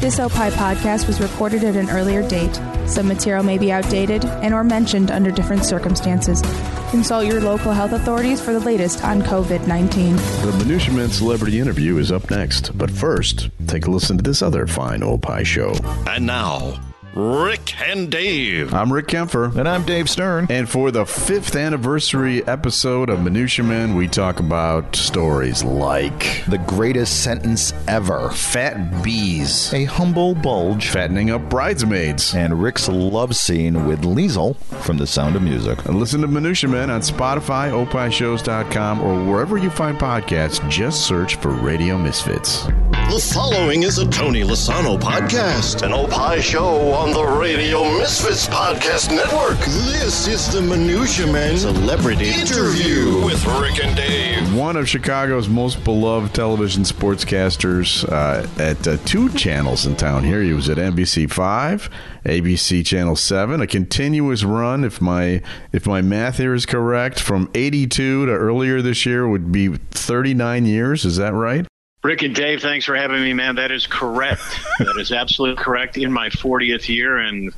This OPI podcast was recorded at an earlier date. Some material may be outdated and or mentioned under different circumstances. Consult your local health authorities for the latest on COVID-19. The Minutia Men celebrity interview is up next, but first, take a listen to this other fine OPI show. And now, Rick and Dave. I'm Rick Kaempfer. And I'm Dave Stern. And for the fifth anniversary episode of Minutia Men, we talk about stories like The greatest sentence ever. fat bees, A humble bulge. fattening up bridesmaids. And Rick's love scene with Liesl from The Sound of Music. And listen to Minutia Men on Spotify, opishows.com, or wherever you find podcasts. Just search for Radio Misfits. The following is a Tony Lasano podcast, an Opie show on the Radio Misfits Podcast Network. This is the Minutia Men Celebrity Interview with Rick and Dave. One of Chicago's most beloved television sportscasters uh, at uh, two channels in town here. He was at NBC 5, ABC Channel 7, a continuous run, if my if my math here is correct, from 82 to earlier this year would be 39 years. Is that right? Rick and Dave, thanks for having me, man. That is correct. that is absolutely correct. In my 40th year, and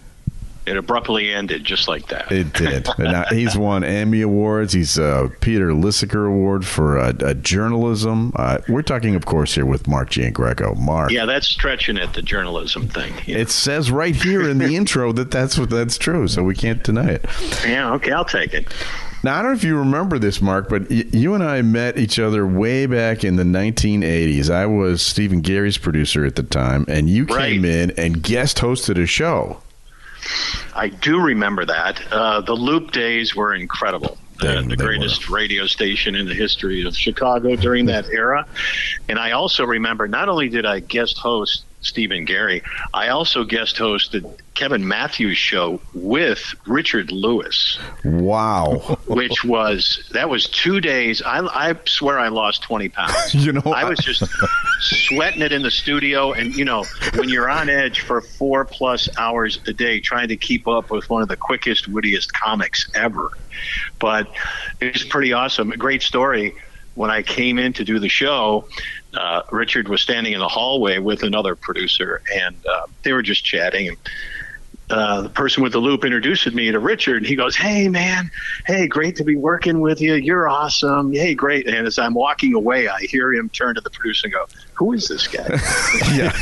it abruptly ended just like that. It did. and now he's won Emmy Awards. He's a Peter Lisagor Award for uh, uh, journalism. Uh, we're talking, of course, here with Mark Giangreco. Mark. Yeah, that's stretching it, the journalism thing. Yeah, It says right here in the intro that that's what that's true, so we can't deny it. yeah okay, I'll take it. Now, I don't know if you remember this, Mark, but y- you and I met each other way back in the 1980s. I was Steve and Garry's producer at the time, and you came in and guest hosted a show. I do remember that. Uh, the Loop days were incredible. Uh, the they greatest radio station in the history of Chicago during that era. And I also remember not only did I guest host Steve and Garry, I also guest hosted Kevin Matthews' show with Richard Lewis. Wow. which was that was two days. I, I swear I lost twenty pounds. You know, I was just sweating it in the studio, and you know when you're on edge for four plus hours a day trying to keep up with one of the quickest, wittiest comics ever. But it was pretty awesome. A great story. When I came in to do the show, uh, Richard was standing in the hallway with another producer, and uh, they were just chatting. And uh, the person with the loop introduced me to Richard, and he goes, "Hey, man, hey, great to be working with you. You're awesome. Hey, great." And as I'm walking away, I hear him turn to the producer and go, "Who is this guy?" yeah.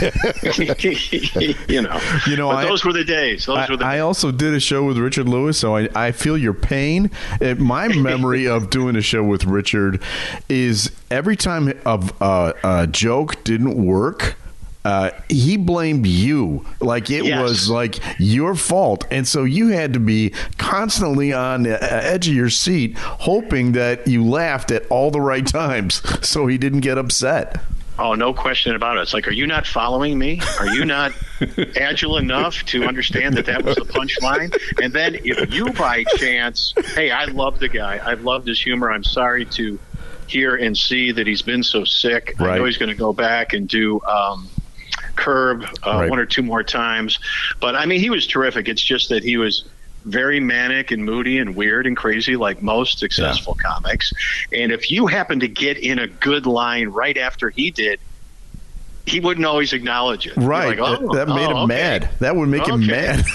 you know, You know, But I- those were the days. Those I, were the. I also did a show with Richard Lewis, so I, I feel your pain. My memory of doing a show with Richard is every time a, a, a joke didn't work. Uh, he blamed you like it Yes. was like your fault, and so you had to be constantly on the edge of your seat, hoping that you laughed at all the right times, so he didn't get upset. Oh, no question about it. It's like, are you not following me? Are you not agile enough to understand that that was the punchline? And then if you by chance, hey, I love the guy. I loved his humor. I'm sorry to hear and see that he's been so sick. I know he's going to go back and do um, Curb uh, Right. one or two more times. But I mean, he was terrific. It's just that he was very manic and moody and weird and crazy like most successful comics. And if you happen to get in a good line right after he did, he wouldn't always acknowledge it. Right, like, oh, that, that made oh, him okay. mad. That would make him mad.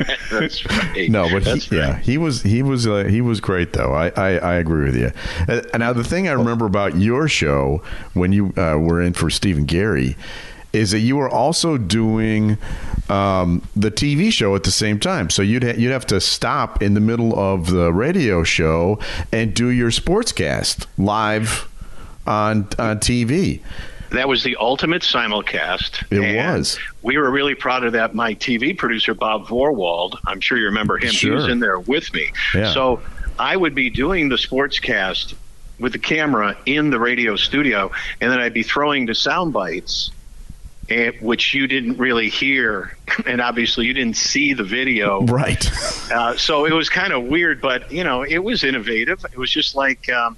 Yeah, that's right. No, but That's he, yeah, he was he was uh, he was great though. I, I, I agree with you. Uh, now the thing I remember about your show when you uh, were in for Steve and Garry is that you were also doing um, the TV show at the same time. So you'd ha- you'd have to stop in the middle of the radio show and do your sportscast live on on TV. That was the ultimate simulcast. It was. We were really proud of that. My TV producer, Bob Vorwald, I'm sure you remember him. He was in there with me. Yeah. So I would be doing the sportscast with the camera in the radio studio, and then I'd be throwing the sound bites. And, which you didn't really hear, and obviously you didn't see the video. Right. Uh, so it was kind of weird, but you know, it was innovative. It was just like um,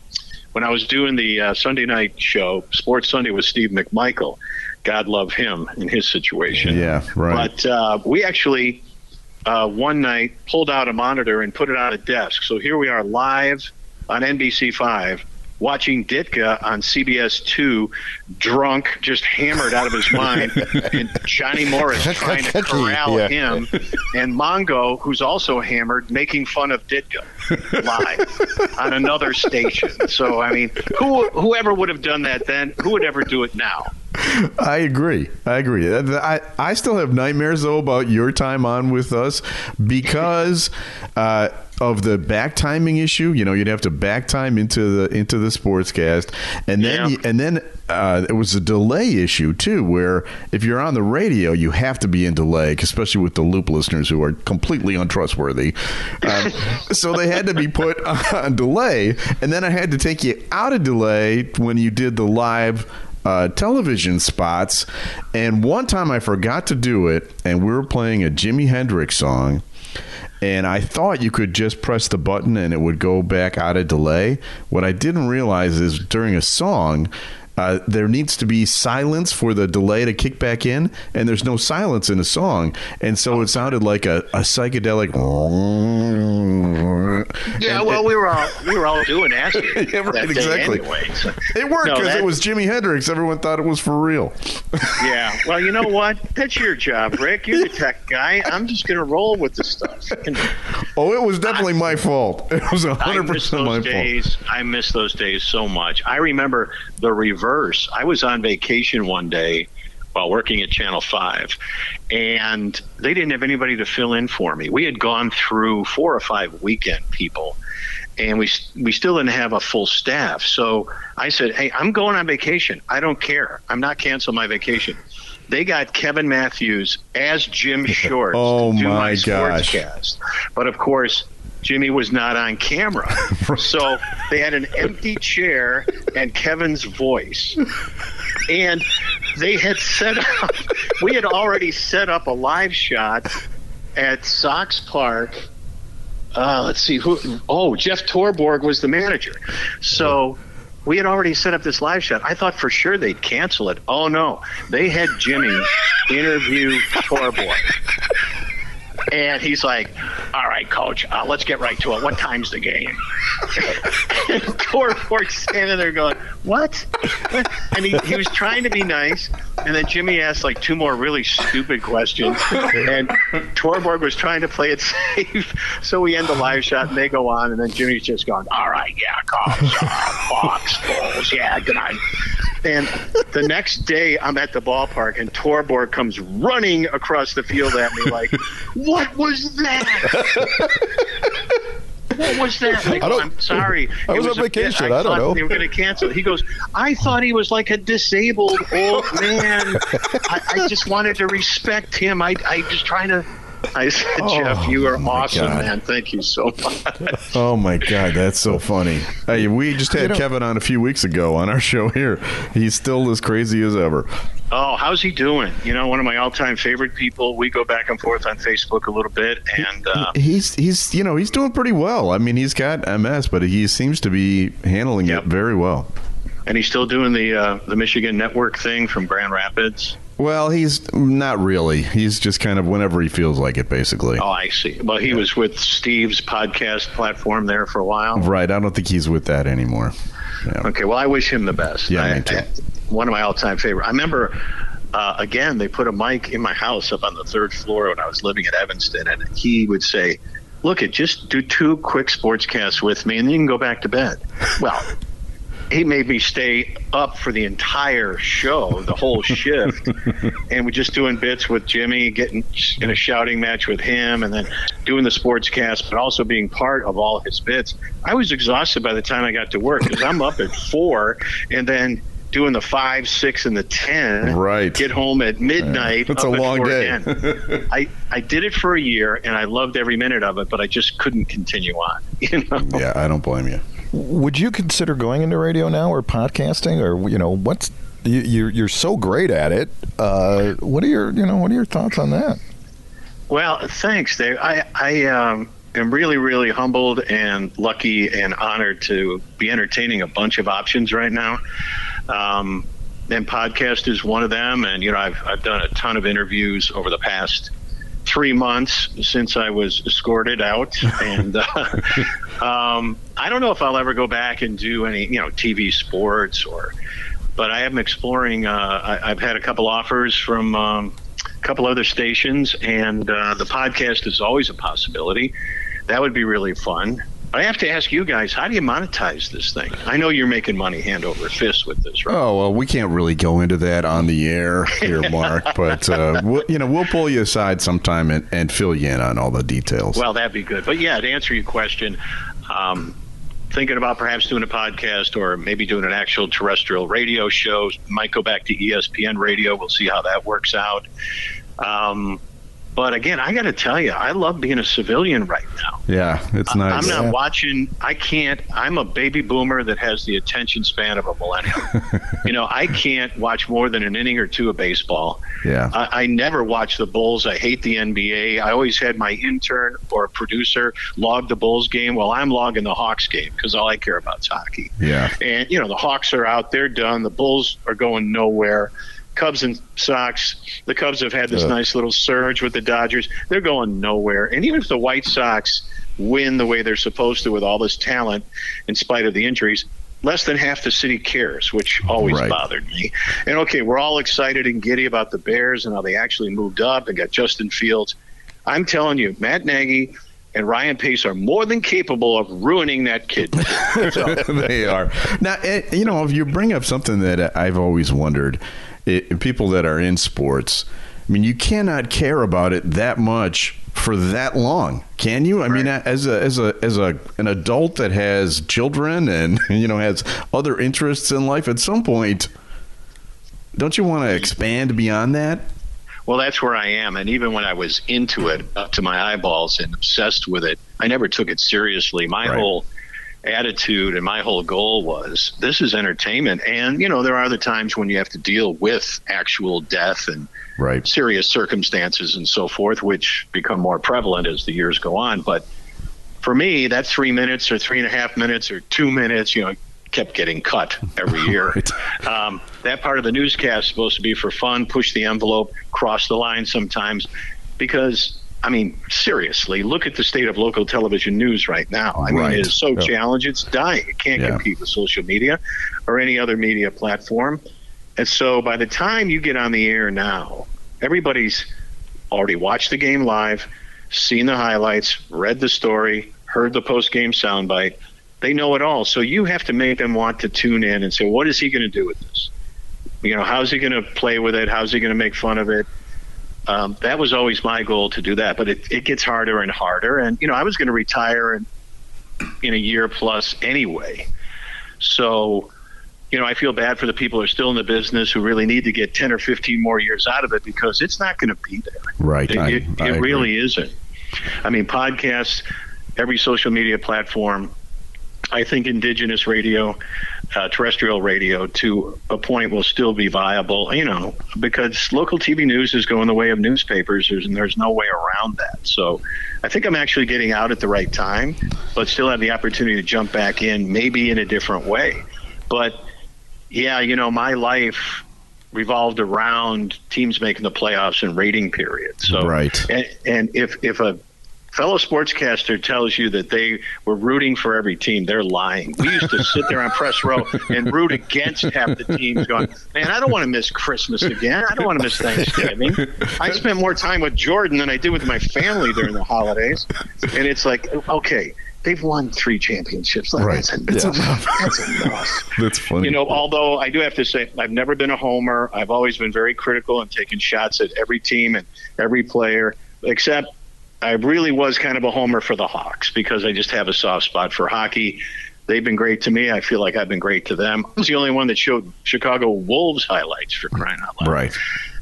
when I was doing the uh, Sunday night show, Sports Sunday with Steve McMichael. God love him in his situation. Yeah, right. But uh, we actually uh, one night pulled out a monitor and put it on a desk. So here we are live on NBC Five watching Ditka on CBS two, drunk, just hammered out of his mind, and Johnny Morris trying to corral Yeah. him, and Mongo, who's also hammered, making fun of Ditka live on another station. So I mean, who whoever would have done that then, who would ever do it now? I agree. I agree. I, I still have nightmares though about your time on with us because uh, of the back timing issue. You know, you'd have to back time into the into the sportscast, and then Yeah. and then uh, it was a delay issue too, where if you're on the radio, you have to be in delay, especially with the loop listeners who are completely untrustworthy. Um, so they had to be put on delay, and then I had to take you out of delay when you did the live uh, television spots. And one time I forgot to do it, and we were playing a Jimi Hendrix song. And I thought you could just press the button and it would go back out of delay. What I didn't realize is during a song, uh, there needs to be silence for the delay to kick back in, and there's no silence in a song, and so it sounded like a, a psychedelic. Yeah, well, it- we were all we were all doing acid Yeah, right, exactly. anyway. so- it worked because that- it was Jimi Hendrix. Everyone thought it was for real. Yeah. Well, you know what? That's your job, Rick. You're the tech guy. I'm just going to roll with the stuff. And Oh, it was definitely my fault. It was I 100% miss my those fault. days. I miss those days so much. I remember the reverse. I was on vacation one day while working at Channel 5, and they didn't have anybody to fill in for me. We had gone through four or five weekend people. And we we still didn't have a full staff, so I said, "Hey, I'm going on vacation. I don't care. I'm not canceling my vacation." They got Kevin Matthews as Jim Short. Oh, to do my my gosh. sportscast. But of course, Jimmy was not on camera. So they had an empty chair and Kevin's voice. And they had set up, we had already set up a live shot at Sox Park. Uh, let's see who. Oh, Jeff Torborg was the manager. So we had already set up this live shot. I thought for sure they'd cancel it. Oh no, they had Jimmy interview Torborg. And he's like, "All right, coach, uh, let's get right to it. What time's the game?" and Torborg's standing there going, "What?" And he, he was trying to be nice, and then Jimmy asked like two more really stupid questions, and Torborg was trying to play it safe. So we end the live shot, and they go on, and then Jimmy's just going, "All right, yeah, Cubs, uh, Fox, Bulls, yeah, good night." And the next day, I'm at the ballpark, and Torborg comes running across the field at me like, "What was that?" What was that? I go, I don't- I'm sorry. I It was on vacation. I don't know." They were going to cancel. it." He goes, I thought he was like a disabled old man. I, I just wanted to respect him. I, I just trying to. I said, Oh, Jeff, you are awesome, God. man. Thank you so much. Oh my God, that's so funny. Hey, we just had You know- Kevin on a few weeks ago on our show here. He's still as crazy as ever. Oh, how's he doing? You know, one of my all-time favorite people. We go back and forth on Facebook a little bit, and uh, He's he's you know he's doing pretty well. I mean, he's got MS, but he seems to be handling Yep. it very well. and he's still doing the uh, the Michigan Network thing from Grand Rapids. Well, he's not really. He's just kind of whenever he feels like it, basically. Oh, I see. Well, he was with Steve's podcast platform there for a while. Right. I don't think he's with that anymore. Yeah. Okay, well, I wish him the best. Yeah, I, me too. I- one of my all-time favorite. I remember, uh, again, they put a mic in my house up on the third floor when I was living at Evanston, and he would say, "Look, it just do two quick sportscasts with me, and then you can go back to bed." Well. He made me stay up for the entire show, the whole shift, and we're just doing bits with Jimmy, getting in a shouting match with him, and then doing the sportscast, but also being part of all his bits. I was exhausted by the time I got to work because I'm up at four, and then doing the five, six, and the ten. Right. Get home at midnight. That's a long day. I I did it for a year, and I loved every minute of it, but I just couldn't continue on. You know. Yeah, I don't blame you. Would you consider going into radio now or podcasting or you know what's you, you're so great at it? Uh, what are your you know what are your thoughts on that? Well, thanks, Dave. I, I um, am really, really humbled and lucky and honored to be entertaining a bunch of options right now. Um, and podcast is one of them. And, you know, I've, I've done a ton of interviews over the past three months since I was escorted out, and uh, um, I don't know if I'll ever go back and do any, you know, TV sports or. But I am exploring. Uh, I, have had a couple offers from um, a couple other stations, and uh, the podcast is always a possibility. That would be really fun. I have to ask you guys, how do you monetize this thing? I know you're making money hand over fist with this, right? Oh well, we can't really go into that on the air here, Mark. but uh, we'll, you know, we'll pull you aside sometime and, and, fill you in on all the details. Well, that'd be good. But yeah, to answer your question, um, thinking about perhaps doing a podcast or maybe doing an actual terrestrial radio show. Might go back to ESPN radio. We'll see how that works out. Um, but again, I got to tell you, I love being a civilian right now. Yeah, it's nice. I'm not yeah. watching. I can't. I'm a baby boomer that has the attention span of a millennial. you know, I can't watch more than an inning or two of baseball. Yeah. I, I never watch the Bulls. I hate the NBA. I always had my intern or producer log the Bulls game while I'm logging the Hawks game because all I care about is hockey. Yeah. And you know, the Hawks are out. They're done. The Bulls are going nowhere. Cubs and Sox. The Cubs have had this Yeah. nice little surge with the Dodgers. They're going nowhere. And even if the White Sox win the way they're supposed to with all this talent, in spite of the injuries, less than half the city cares, which always Right. bothered me. And okay, we're all excited and giddy about the Bears and how they actually moved up and got Justin Fields. I'm telling you, Matt Nagy and Ryan Pace are more than capable of ruining that kid. they are now. eh, You know, if you bring up something that I've always wondered, it, people that are in sports. I mean, you cannot care about it that much for that long, can you? I mean, as a as a as a an adult that has children and you know has other interests in life, at some point, don't you want to expand beyond that? Well, that's where I am. And even when I was into it up to my eyeballs and obsessed with it, I never took it seriously. My Right. whole attitude and my whole goal was this is entertainment. And, you know, there are other times when you have to deal with actual death and Right. serious circumstances and so forth, which become more prevalent as the years go on. But for me, that three minutes or three and a half minutes or two minutes, you know, kept getting cut every year. Right. um, that part of the newscast is supposed to be for fun, push the envelope, cross the line sometimes, because. I mean, seriously, look at the state of local television news right now. I Right. mean, it is so Yeah. challenged; it's dying. It can't Yeah. compete with social media or any other media platform. And so, by the time you get on the air now, everybody's already watched the game live, seen the highlights, read the story, heard the post game soundbite. They know it all. So you have to make them want to tune in and say, what is he going to do with this? You know, how's he going to play with it? How's he going to make fun of it? Um, that was always my goal to do that, but it, it gets harder and harder. And you know, I was going to retire in in a year plus anyway. So, you know, I feel bad for the people who are still in the business who really need to get 10 or 15 more years out of it because it's not going to be there. Right. It, I- it, I it really isn't. I mean, podcasts, every social media platform, I think indigenous radio, uh, terrestrial radio, to a point will still be viable. You know, because local TV news is going the way of newspapers, and there's no way around that. So, I think I'm actually getting out at the right time, but still have the opportunity to jump back in, maybe in a different way. But yeah, you know, my life revolved around teams making the playoffs and rating periods. So, Right. and, and if if a fellow sportscaster tells you that they were rooting for every team, they're lying. We used to sit there on press row and root against half the teams, going, "Man, I don't want to miss Christmas again. I don't want to miss Thanksgiving. I spent more time with Jordan than I did with my family during the holidays." And it's like, okay. They've won three championships. Like, Right. That's, Yeah. That's enough. That's funny. You know, although I do have to say, I've never been a homer. I've always been very critical and taken shots at every team and every player, except I really was kind of a homer for the Hawks because I just have a soft spot for hockey. They've been great to me. I feel like I've been great to them. I was the only one that showed Chicago Wolves highlights for crying out loud right.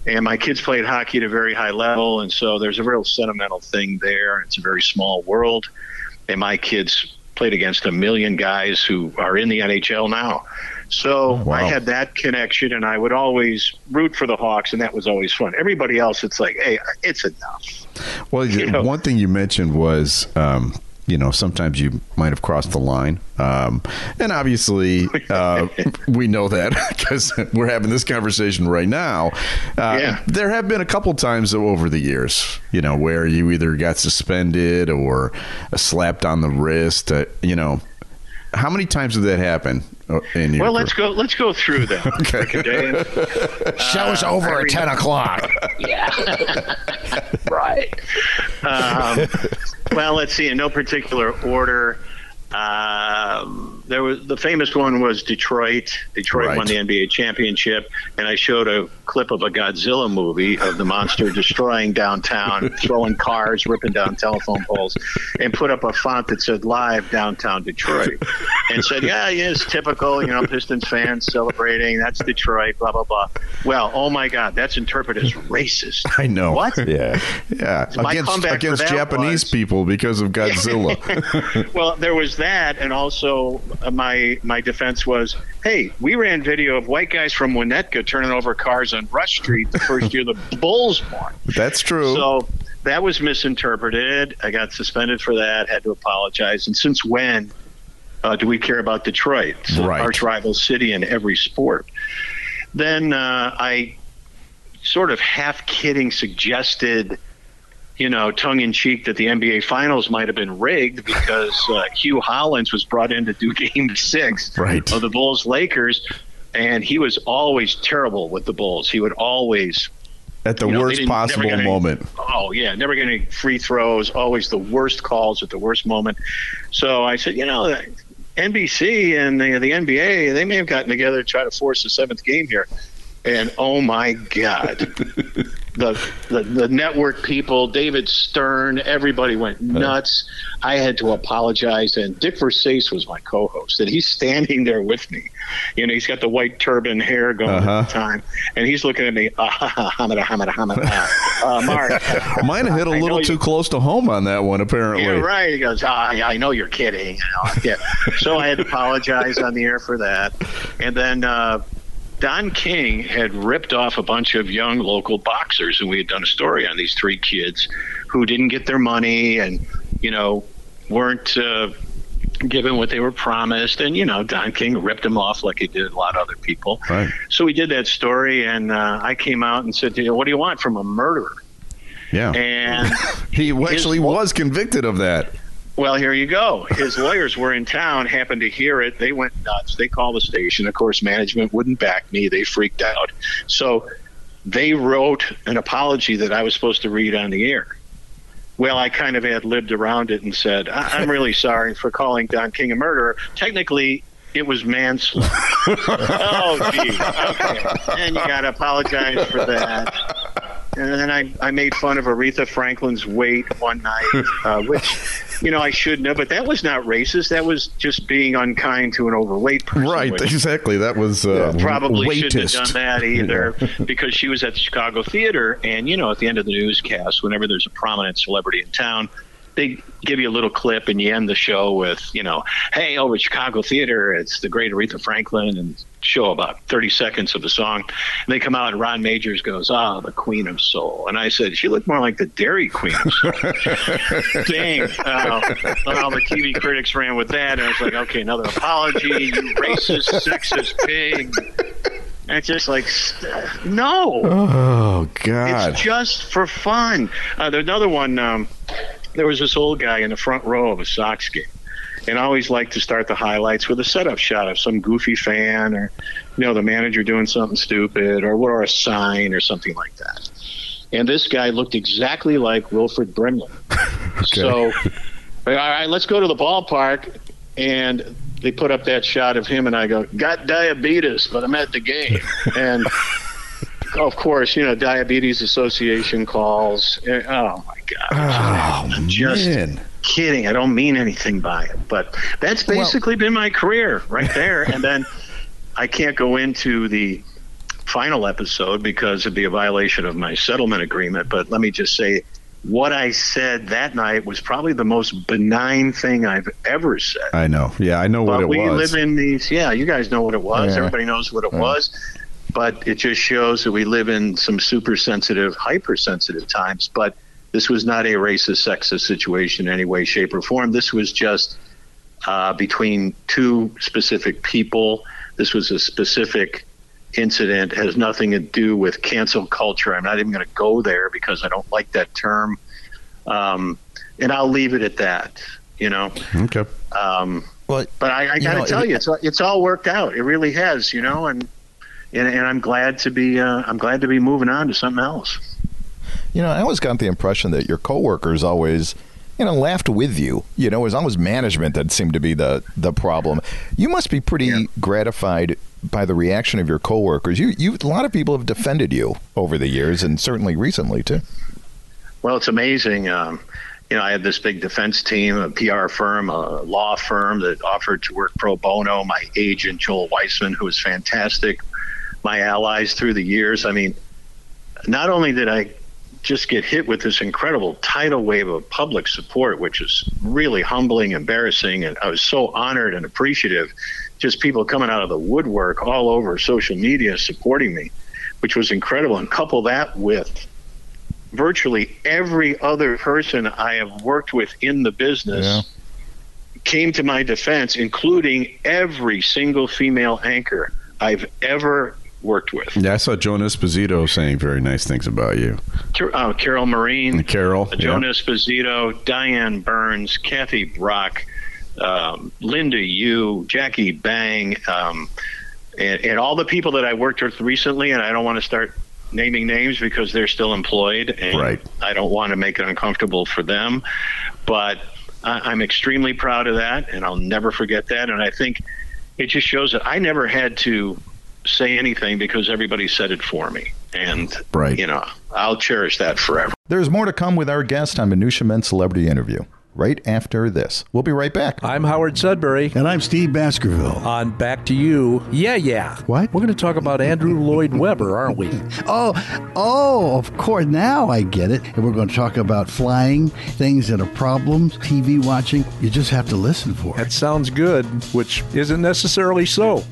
and my kids played hockey at a very high level and so there's a real sentimental thing there it's a very small world and my kids played against a million guys who are in the nhl now so wow. i had that connection and i would always root for the hawks and that was always fun everybody else it's like hey it's enough Well, You know? one thing you mentioned was um, you know, sometimes you might have crossed the line. Um, and obviously, uh, we know that because we're having this conversation right now. Uh, Yeah. There have been a couple times over the years, you know, where you either got suspended or slapped on the wrist. Uh, you know, how many times did that happen uh, in your Well, let's career? go. Let's go through them. okay. Dave. Show's over at ten o'clock. Yeah right. Um, well, let's see. In no particular order. Um, there was the famous one was Detroit. Detroit Right. won the NBA championship, and I showed a clip of a Godzilla movie of the monster destroying downtown, throwing cars, ripping down telephone poles, and put up a font that said "Live Downtown Detroit," and said, "Yeah, yeah, it's typical, you know, Pistons fans celebrating. That's Detroit, blah blah blah." Well, oh my God, that's interpreted as racist. I know. What? Yeah. Yeah, My against against Japanese was- people because of Godzilla. well, there was that, and also my my defense was, hey, we ran video of white guys from Winnetka turning over cars on Rush Street the first year the Bulls won. That's true. So that was misinterpreted. I got suspended for that. Had to apologize. And since when uh, do we care about Detroit, Right. arch rival city in every sport? Then uh, I sort of half kidding suggested, you know, tongue in cheek that the NBA Finals might have been rigged because uh, Hue Hollins was brought in to do Game Six Right. of the Bulls Lakers, and he was always terrible with the Bulls. He would always At the you know, worst possible any- moment. Oh yeah, never getting free throws. Always the worst calls at the worst moment. So I said, you know, NBC and the, the NBA, they may have gotten together to try to force a seventh game here. And oh my God, the, the the network people, David Stern, everybody went nuts. I had to apologize, and Dick Versace was my co-host, and he's standing there with me. You know, he's got the white turban hair going Uh-huh. at the time, and he's looking at me. Ah, ha, ha, hamada, hamada, hamada. Uh, Mark, Might have hit a little you- too close to home on that one, apparently. yeah, right. He goes, ah, I know you're kidding. Know, yeah. So I had to apologize on the air for that. And then uh, Don King had ripped off a bunch of young local boxers, and we had done a story on these three kids who didn't get their money and, you know, weren't. Uh, Given what they were promised, and you know, Don King ripped them off like he did a lot of other people. Right. So we did that story, and uh, I came out and said, "You know, "What do you want from a murderer?" Yeah. And he actually his- was convicted of that. Well, here you go. His lawyers were in town, happened to hear it. They went nuts. They called the station. Of course, management wouldn't back me. They freaked out. So they wrote an apology that I was supposed to read on the air. Well, I kind of had lived around it and said, I- I'm really sorry for calling Don King a murderer. Technically, it was manslaughter. oh, gee. Okay. And you got to apologize for that. And then I, I made fun of Aretha Franklin's weight one night, uh, which, you know, I shouldn't have, but that was not racist. That was just being unkind to an overweight person. Right, which exactly. That was uh, probably weightist. shouldn't have done that either because she was at the Chicago Theater. And, you know, at the end of the newscast, whenever there's a prominent celebrity in town, they give you a little clip and you end the show with, you know, hey, over at Chicago Theater, it's the great Aretha Franklin and show about 30 seconds of the song. And they come out and Ron Magers goes, ah, the Queen of Soul. And I said, she looked more like the Dairy Queen of Soul. Dang. Uh, all the TV critics ran with that. And I was like, okay, another apology, you racist, sexist pig. And it's just like, no. Oh God! It's just for fun. Uh, there's another one. Um, there was this old guy in the front row of a Sox game, and I always like to start the highlights with a setup shot of some goofy fan or, you know, the manager doing something stupid or what or a sign or something like that. And this guy looked exactly like Wilford Brimley. So, all right, let's go to the ballpark, and they put up that shot of him, and I go, got diabetes, but I'm at the game, and of course, you know, Diabetes Association calls. Eh, Oh my God! oh just man! Kidding. I don't mean anything by it, but that's basically been my career right there. and then I can't go into the final episode because it'd be a violation of my settlement agreement. But let me just say, what I said that night was probably the most benign thing I've ever said. I know. Yeah, I know what But it we was. live in these. Yeah, you guys know what it was. Yeah. Everybody knows what it was. But it just shows that we live in some super sensitive, hypersensitive times. But This was not a racist, sexist situation in any way, shape, or form. This was just uh, between two specific people. This was a specific incident. It has nothing to do with cancel culture. I'm not even going to go there because I don't like that term. Um, and I'll leave it at that. You know. Okay. Um, Well, but I, I got to know, tell it- you, it's it's all worked out. It really has, you know, and and, and I'm glad to be uh, I'm glad to be moving on to something else. You know, I always got the impression that your coworkers always, you know, laughed with you. You know, it was always management that seemed to be the the problem. You must be pretty Yeah. gratified by the reaction of your coworkers. You, you, a lot of people have defended you over the years, and certainly recently too. Well, it's amazing. Um, you know, I had this big defense team, a PR firm, a law firm that offered to work pro bono. My agent, Joel Weissman, who was fantastic. My allies through the years. I mean, not only did I just get hit with this incredible tidal wave of public support, which is really humbling, embarrassing, and I was so honored and appreciative. Just people coming out of the woodwork all over social media supporting me, which was incredible. And couple that with virtually every other person I have worked with in the business Yeah. came to my defense, including every single female anchor I've ever worked with. Yeah, I saw Joan Esposito saying very nice things about you. Uh, Carol Marin, Carol. yeah. Joan Esposito, Diane Burns, Kathy Brock, um, Linda Yu, Jackie Bange, um, and, and all the people that I worked with recently. And I don't want to start naming names because they're still employed, and Right. I don't want to make it uncomfortable for them. But I, I'm extremely proud of that, and I'll never forget that. And I think it just shows that I never had to say anything because everybody said it for me. And Right. you know, I'll cherish that forever. There's more to come with our guest on Minutia Men Celebrity Interview right after this. We'll be right back. I'm Howard Sudbury. And I'm Steve Baskerville. On Back to You. Yeah, yeah. What? We're going to talk about Andrew Lloyd Webber, aren't we? Oh, oh, of course. Now I get it. And we're going to talk about flying, things that are problems, TV watching. You just have to listen for it. That sounds good, which isn't necessarily so.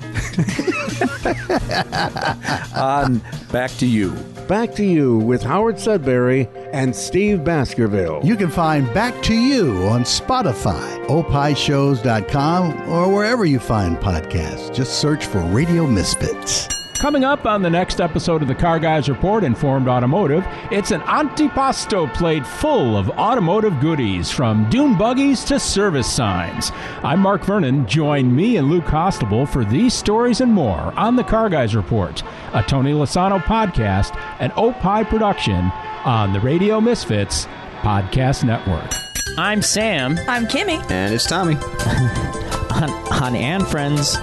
on Back to You. Back to you with Howard Sudbury and Steve Baskerville. You can find Back to You on Spotify, opishows.com, or wherever you find podcasts. Just search for Radio Misfits. Coming up on the next episode of the Car Guys Report Informed Automotive, it's an antipasto plate full of automotive goodies from dune buggies to service signs. I'm Mark Vernon. Join me and Luke Hostable for these stories and more on the Car Guys Report, a Tony Lasano podcast, an Opie production on the Radio Misfits Podcast Network. I'm Sam. I'm Kimmy. And it's Tommy. On, on And Friends,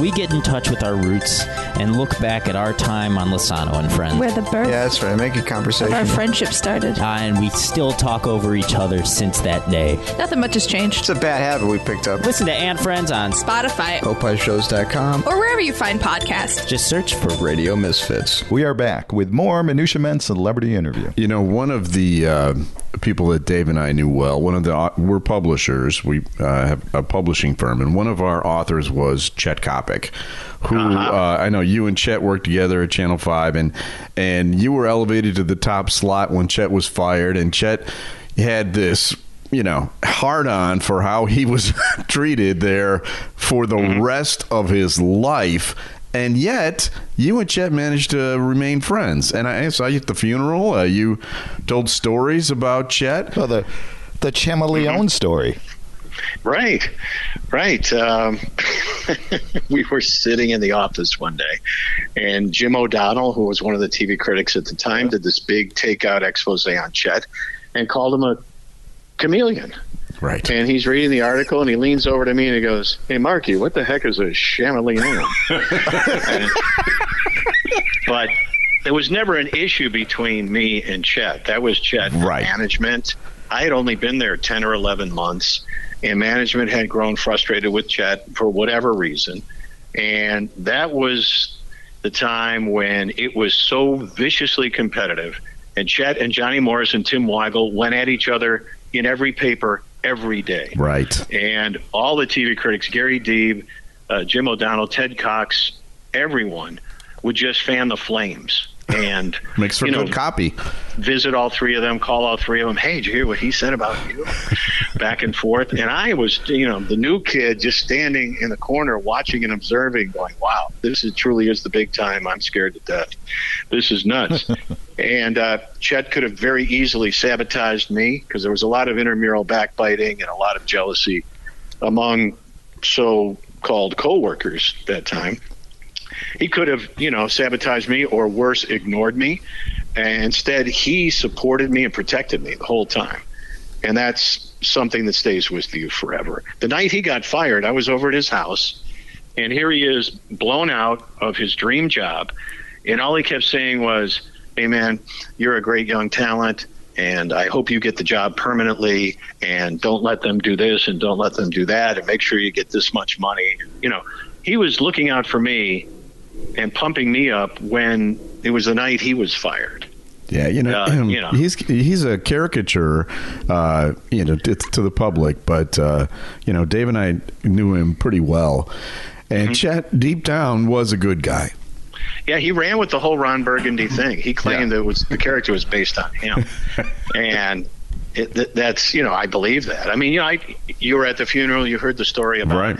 we get in touch with our roots and look back at our time on Lasano and Friends. Where the birth Yeah, that's right. Make a of conversation. our friendship started. Uh, and we still talk over each other since that day. Nothing much has changed. It's a bad habit we picked up. Listen to And Friends on Spotify OpiShows.com. or wherever you find podcasts. just search for Radio Misfits. We are back with more Minutia Men Celebrity Interview. You know, one of the uh, people that Dave and I knew well, one of the we're publishers. We uh, have a publishing firm, and one of our authors was Chet Coppock, who uh, I know you and Chet worked together at Channel Five, and and you were elevated to the top slot when Chet was fired, and Chet had this. You know, hard on for how he was treated there for the rest of his life. And yet, you and Chet managed to remain friends. And I saw you at the funeral. Uh, you told stories about Chet. So the the chameleon story. Right, right. Um, we were sitting in the office one day, and Jim O'Donnell, who was one of the TV critics at the time, did this big takeout expose on Chet and called him a chameleon. Right. And he's reading the article, and he leans over to me and he goes, "Hey, Marky, what the heck is a chameleon?" And- but there was never an issue between me and Chet. That was Chet Right. management. I had only been there ten or eleven months, and management had grown frustrated with Chet for whatever reason, and that was the time when it was so viciously competitive. And Chet and Johnny Morris and Tim Weigel went at each other in every paper every day Right. and all the TV critics, Gary Deeb, uh, Jim O'Donnell, Ted Cox, everyone would just fan the flames. And Makes for you know, good copy. visit all three of them, call all three of them. Hey, did you hear what he said about you? Back and forth. And I was, you know, the new kid just standing in the corner watching and observing, going, wow, this is truly is the big time. I'm scared to death. This is nuts. and uh, Chet could have very easily sabotaged me because there was a lot of intramural backbiting and a lot of jealousy among so called coworkers that time he could have, you know, sabotaged me or worse, ignored me. And instead, he supported me and protected me the whole time. And that's something that stays with you forever. The night he got fired, I was over at his house, and here he is, blown out of his dream job. And all he kept saying was, Hey, man, you're a great young talent. And I hope you get the job permanently. And don't let them do this and don't let them do that. And make sure you get this much money. You know, he was looking out for me and pumping me up when it was the night he was fired. Yeah, you know, Uh, you know. he's he's a caricature, uh, you know, to, to the public. But uh, you know, Dave and I knew him pretty well, and Mm-hmm. Chet deep down was a good guy. Yeah, he ran with the whole Ron Burgundy thing. He claimed that was the character was based on him, and it, th- that's you know I believe that. I mean, you know, I, you were at the funeral, you heard the story about. Right.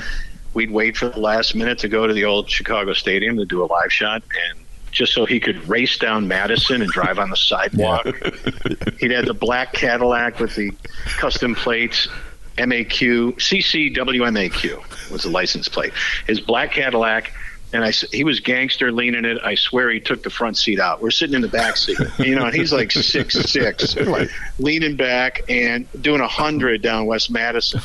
We'd wait for the last minute to go to the old Chicago Stadium to do a live shot, and just so he could race down Madison and drive on the sidewalk. He'd had the black Cadillac with the custom plates, MAQ, CCWMAQ was the license plate. His black Cadillac, and I, he was gangster leaning it. I swear he took the front seat out. We're sitting in the back seat, you know, and he's like six six, leaning back and doing a hundred down West Madison,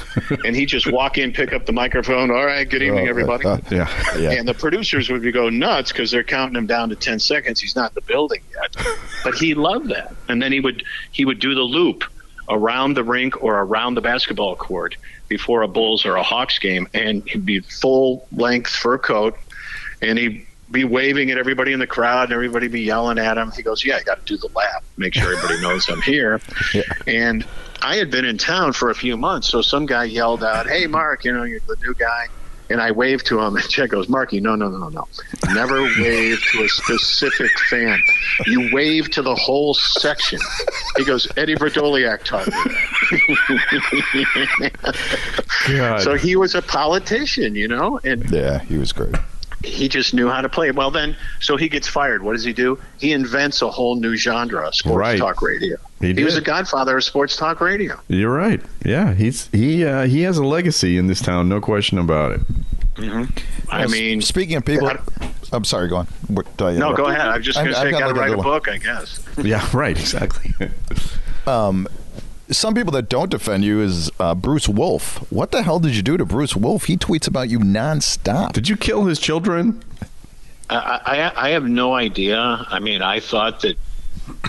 and he just walk in, pick up the microphone. All right, good evening, oh, everybody. Uh, yeah, And the producers would be go nuts because they're counting him down to ten seconds. He's not in the building yet, but he loved that. And then he would he would do the loop around the rink or around the basketball court before a Bulls or a Hawks game, and he'd be full length fur coat, and he'd be waving at everybody in the crowd, and everybody be yelling at him. He goes, "Yeah, I got to do the lap, make sure everybody knows I'm here." And I had been in town for a few months, so some guy yelled out, "Hey, Mark, you know you're the new guy." And I waved to him, and Chet goes, "Marky, no, no, no, no, no. Never wave to a specific fan. You wave to the whole section." He goes, "Eddie Vrdolyak taught me. God. so he was a politician, you know, and Yeah, he was great. He just knew how to play. Well, then, so he gets fired. What does he do? He invents a whole new genre, sports Right. talk radio. He was did. a godfather of sports talk radio. You're right. Yeah, he's he uh, he has a legacy in this town, no question about it. I Well, mean, speaking of people, I'm sorry. Go on. What, no, go ahead. I'm just going to say, got got to like write a little- book, I guess. Yeah, right. Exactly. Um, some people that don't defend you is uh, Bruce Wolf. What the hell did you do to Bruce Wolf? He tweets about you nonstop. Did you kill his children? I, I, I have no idea. I mean, I thought that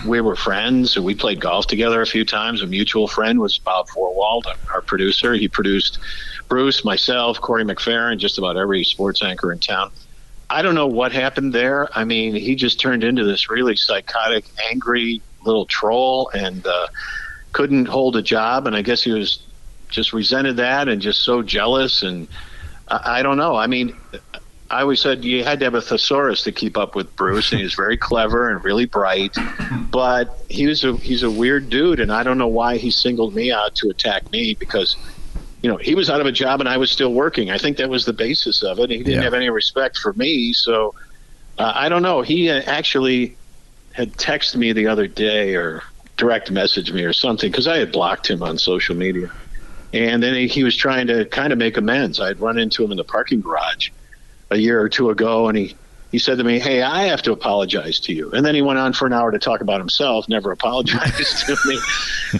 we were friends. We played golf together a few times. A mutual friend was Bob Vorwald, our producer. He produced Bruce, myself, Corey McPherrin, just about every sports anchor in town. I don't know what happened there. I mean, he just turned into this really psychotic, angry little troll and uh, couldn't hold a job. And I guess he was just resented that and just so jealous. And I, I don't know. I mean, I always said you had to have a thesaurus to keep up with Bruce, and he was very clever and really bright. But he was a he's a weird dude, and I don't know why he singled me out to attack me because you know he was out of a job and I was still working. I think that was the basis of it. He didn't Yeah. have any respect for me, so uh, I don't know. He uh, actually had texted me the other day or direct message me or something because I had blocked him on social media. And then he, he was trying to kind of make amends. I'd run into him in the parking garage a year or two ago, and he, he said to me, Hey, I have to apologize to you. And then he went on for an hour to talk about himself, never apologized to me.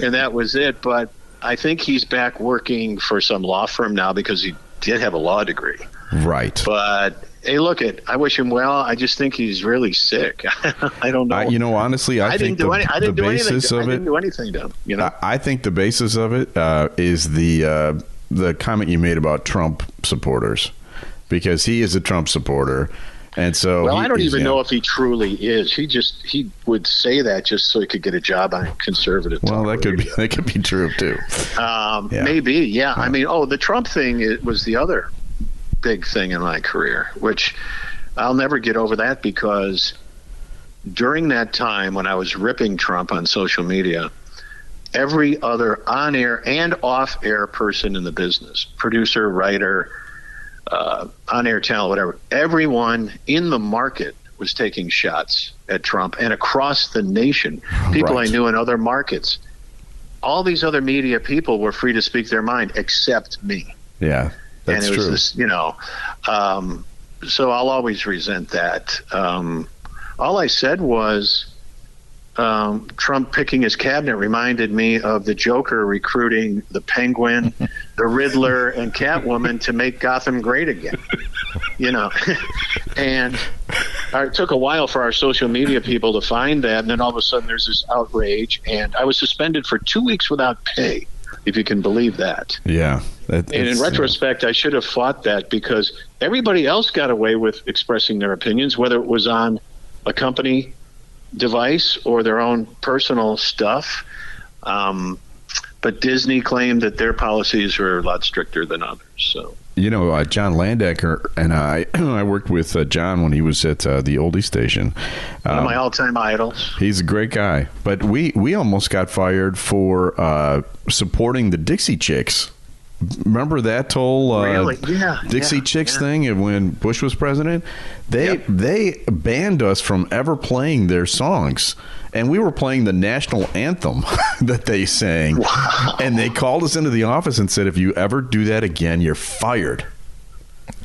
And that was it. But I think he's back working for some law firm now because he did have a law degree. Right. But hey, look it. I wish him well. I just think he's really sick. I don't know. I, you know, honestly, I, I think didn't do the, any. I didn't the basis To, I didn't do anything to him. You know. I I think the basis of it uh, is the uh, the comment you made about Trump supporters, because he is a Trump supporter, and so well, he I don't even know if he truly is. He just he would say that just so he could get a job on a conservative. Well, that could be that could be true too. Um, Yeah. Maybe, yeah. I mean, oh, the Trump thing it was the other big thing in my career, which I'll never get over that because during that time when I was ripping Trump on social media, every other on air and off air person in the business, producer, writer, uh, on air talent, whatever, everyone in the market was taking shots at Trump and across the nation. People Right. I knew in other markets. All these other media people were free to speak their mind except me Yeah, that's and it was true. this, you know, um, so I'll always resent that. Um, all I said was um, Trump picking his cabinet reminded me of the Joker recruiting the Penguin, the Riddler, and Catwoman to make Gotham great again. You know, and it took a while for our social media people to find that, and then all of a sudden there's this outrage, and I was suspended for two weeks without pay, if you can believe that. yeah. That, And in retrospect, I should have fought that because everybody else got away with expressing their opinions, whether it was on a company device or their own personal stuff. Um, but Disney claimed that their policies were a lot stricter than others. So You know, uh, John Landecker and I, I worked with uh, John when he was at uh, the oldie station. one of Um, my all-time idols. He's a great guy, but we we almost got fired for uh, supporting the Dixie Chicks. Remember that whole uh, Really? Yeah, Dixie yeah, Chicks yeah. thing when Bush was president? They they banned us from ever playing their songs, and we were playing the national anthem that they sang, and they called us into the office and said, "If you ever do that again, you're fired."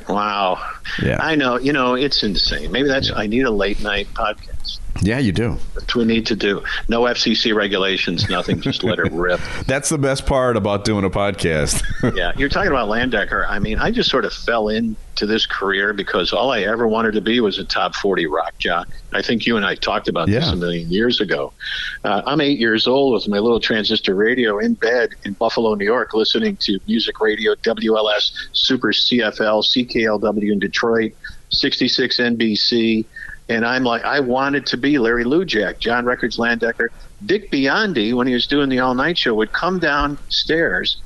Wow. Yeah. I know. You know, it's insane. Maybe that's. I need a late night podcast. Yeah, you do. That's what we need to do. No FCC regulations. Nothing. Just let it rip. That's the best part about doing a podcast. yeah, you're talking about Landecker. I mean, I just sort of fell into this career because all I ever wanted to be was a top 40 rock jock. I think you and I talked about this a million years ago. Uh, I'm eight years old with my little transistor radio in bed in Buffalo, New York, listening to music radio, WLS, Super CFL, CKLW in Detroit, 66 NBC. And I'm like, I wanted to be Larry Lujack, John Records Landecker. Dick Biondi, when he was doing the all night show, would come downstairs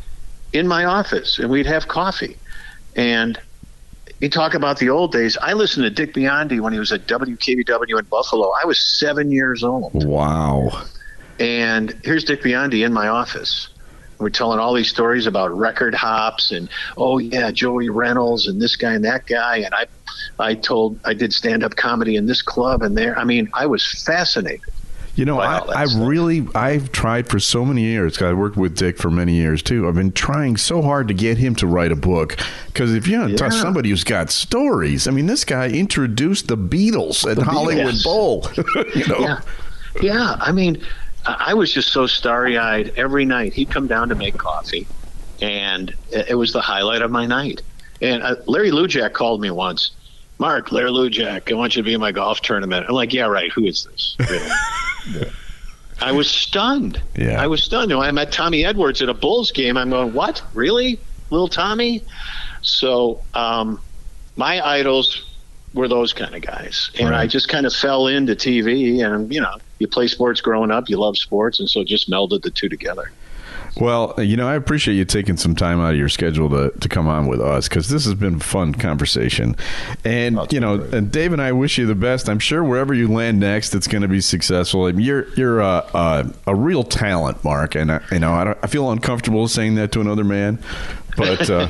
in my office and we'd have coffee. And you talk about the old days. I listened to Dick Biondi when he was at WKBW in Buffalo. I was seven years old. wow. And here's Dick Biondi in my office. We're telling all these stories about record hops and oh yeah, Joey Reynolds and this guy and that guy. And I, I told I did stand up comedy in this club and there. I mean, I was fascinated. You know, I, I really, I've tried for so many years. 'cause I worked with Dick for many years too. I've been trying so hard to get him to write a book because if you're Yeah. somebody who's got stories, I mean, this guy introduced the Beatles at the Hollywood Beatles. Bowl. you know, Yeah, yeah. I mean, I was just so starry eyed every night. He'd come down to make coffee, and it was the highlight of my night. And uh, Larry Lujack called me once. Mark, Larry Lujack, I want you to be in my golf tournament. I'm like, yeah, right. Who is this? Really? I was stunned. Yeah. I was stunned. When I met Tommy Edwards at a Bulls game, I'm going, what? Really? Little Tommy? So, um, my idols were those kind of guys. And I just kind of fell into TV and, you know, you play sports growing up, you love sports, and so just melded the two together. Well, you know, I appreciate you taking some time out of your schedule to, to come on with us because this has been a fun conversation. And, you know, and Dave and I wish you the best. I'm sure wherever you land next, it's going to be successful. I mean, you're you're a, a, a real talent, Mark. And, I, you know, I, don't, I feel uncomfortable saying that to another man. But uh,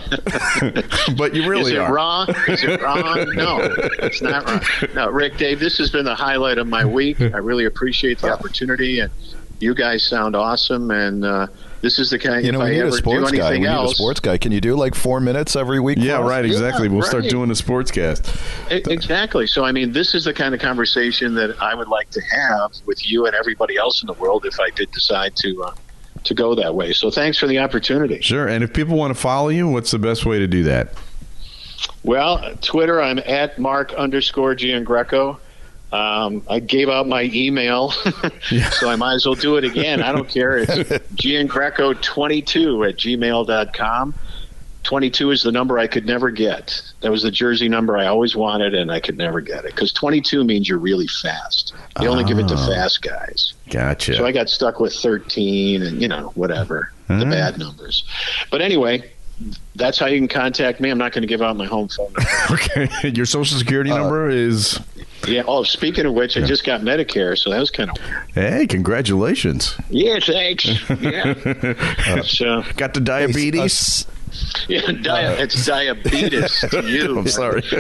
but you really Is it are. wrong? Is it wrong? No, it's not wrong. No, Rick, Dave, this has been the highlight of my week. I really appreciate the opportunity, and you guys sound awesome. And uh, this is the kind. Of you know, if we I need ever a sports do guy. anything We need a sports guy. Can you do like four minutes every week? Yeah, for right. Exactly. we'll start doing a sportscast. E- Exactly. So, I mean, this is the kind of conversation that I would like to have with you and everybody else in the world if I did decide to uh, to go that way. So, thanks for the opportunity. Sure. And if people want to follow you, what's the best way to do that? Well, Twitter, I'm at Mark underscore Giangreco. Um, I gave out my email, so I might as well do it again. I don't care. It's Giangreco22 at gmail.com. 22 is the number I could never get. That was the jersey number I always wanted, and I could never get it because 22 means you're really fast. They only give it to Ah. fast guys. Gotcha. So I got stuck with 13 and, you know, whatever, the bad numbers. But anyway, that's how you can contact me. I'm not going to give out my home phone number. okay. Your social security number is Yeah. Oh, speaking of which, I just got Medicare, so that was kind of Hey, congratulations. yeah. Thanks. Yeah. Uh, so Got the uh, diabetes? yeah, dia- uh, it's diabetes to you. I'm sorry.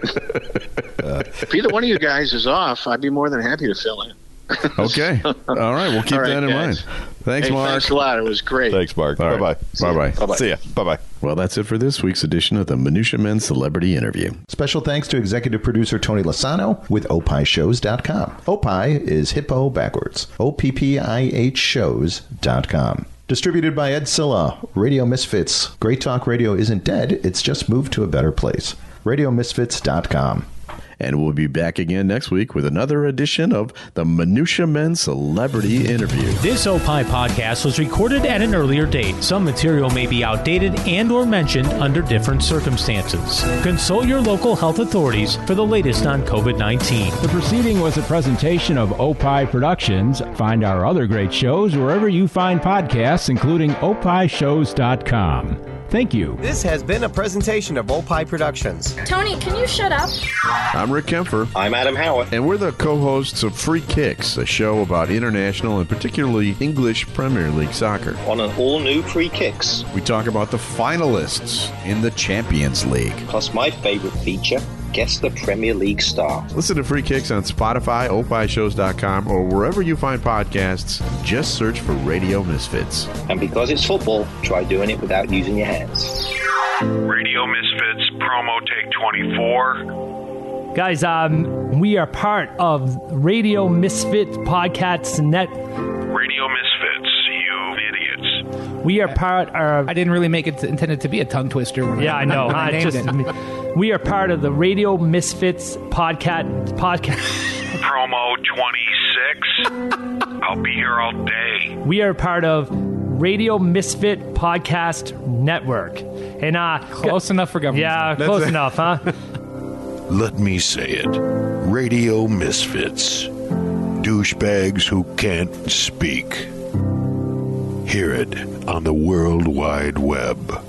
If either one of you guys is off, I'd be more than happy to fill in. okay. All right. We'll keep All right, that in guys. mind. Thanks, Hey, Mark. Thanks a lot. It was great. Thanks, Mark. All Bye right. bye. Bye-bye. Bye-bye. See ya. Bye bye. Well, that's it for this week's edition of the Minutia Men Celebrity Interview. Special thanks to executive producer Tony Lasano with opishows.com. Opie is hippo backwards. O-P-P-I-H shows.com. Distributed by Ed Silla, Radio Misfits. Great Talk Radio isn't dead, it's just moved to a better place. RadioMisfits.com. And we'll be back again next week with another edition of the Minutia Men Celebrity Interview. This Opie podcast was recorded at an earlier date. Some material may be outdated and or mentioned under different circumstances. Consult your local health authorities for the latest on COVID-19. The proceeding was a presentation of Opie Productions. Find our other great shows wherever you find podcasts, including opishows.com. Thank you. This has been a presentation of Opie Productions. Tony, can you shut up? I'm Rick Kaempfer. I'm Adam Howard. And we're the co hosts of Free Kicks, a show about international and particularly English Premier League soccer. On an all new Free Kicks. We talk about the finalists in the Champions League. Plus, my favorite feature Guess the Premier League star. Listen to Free Kicks on Spotify, opishows.com, or wherever you find podcasts. Just search for Radio Misfits. And because it's football, try doing it without using your hands. Radio Misfits promo take 24. Guys, um, we are part of Radio Misfit Podcasts Net. Radio Misfits, you idiots. We are part of. I didn't really make it to, intended to be a tongue twister. When Yeah, I know. I, huh? named Just- it. we are part of the Radio Misfits podcast. Podcast. Promo 26. I'll be here all day. We are part of Radio Misfit Podcast Network, and uh, Close enough for government. yeah, That's close it. enough, huh? Let me say it Radio Misfits. Douchebags who can't speak. Hear it on the World Wide Web.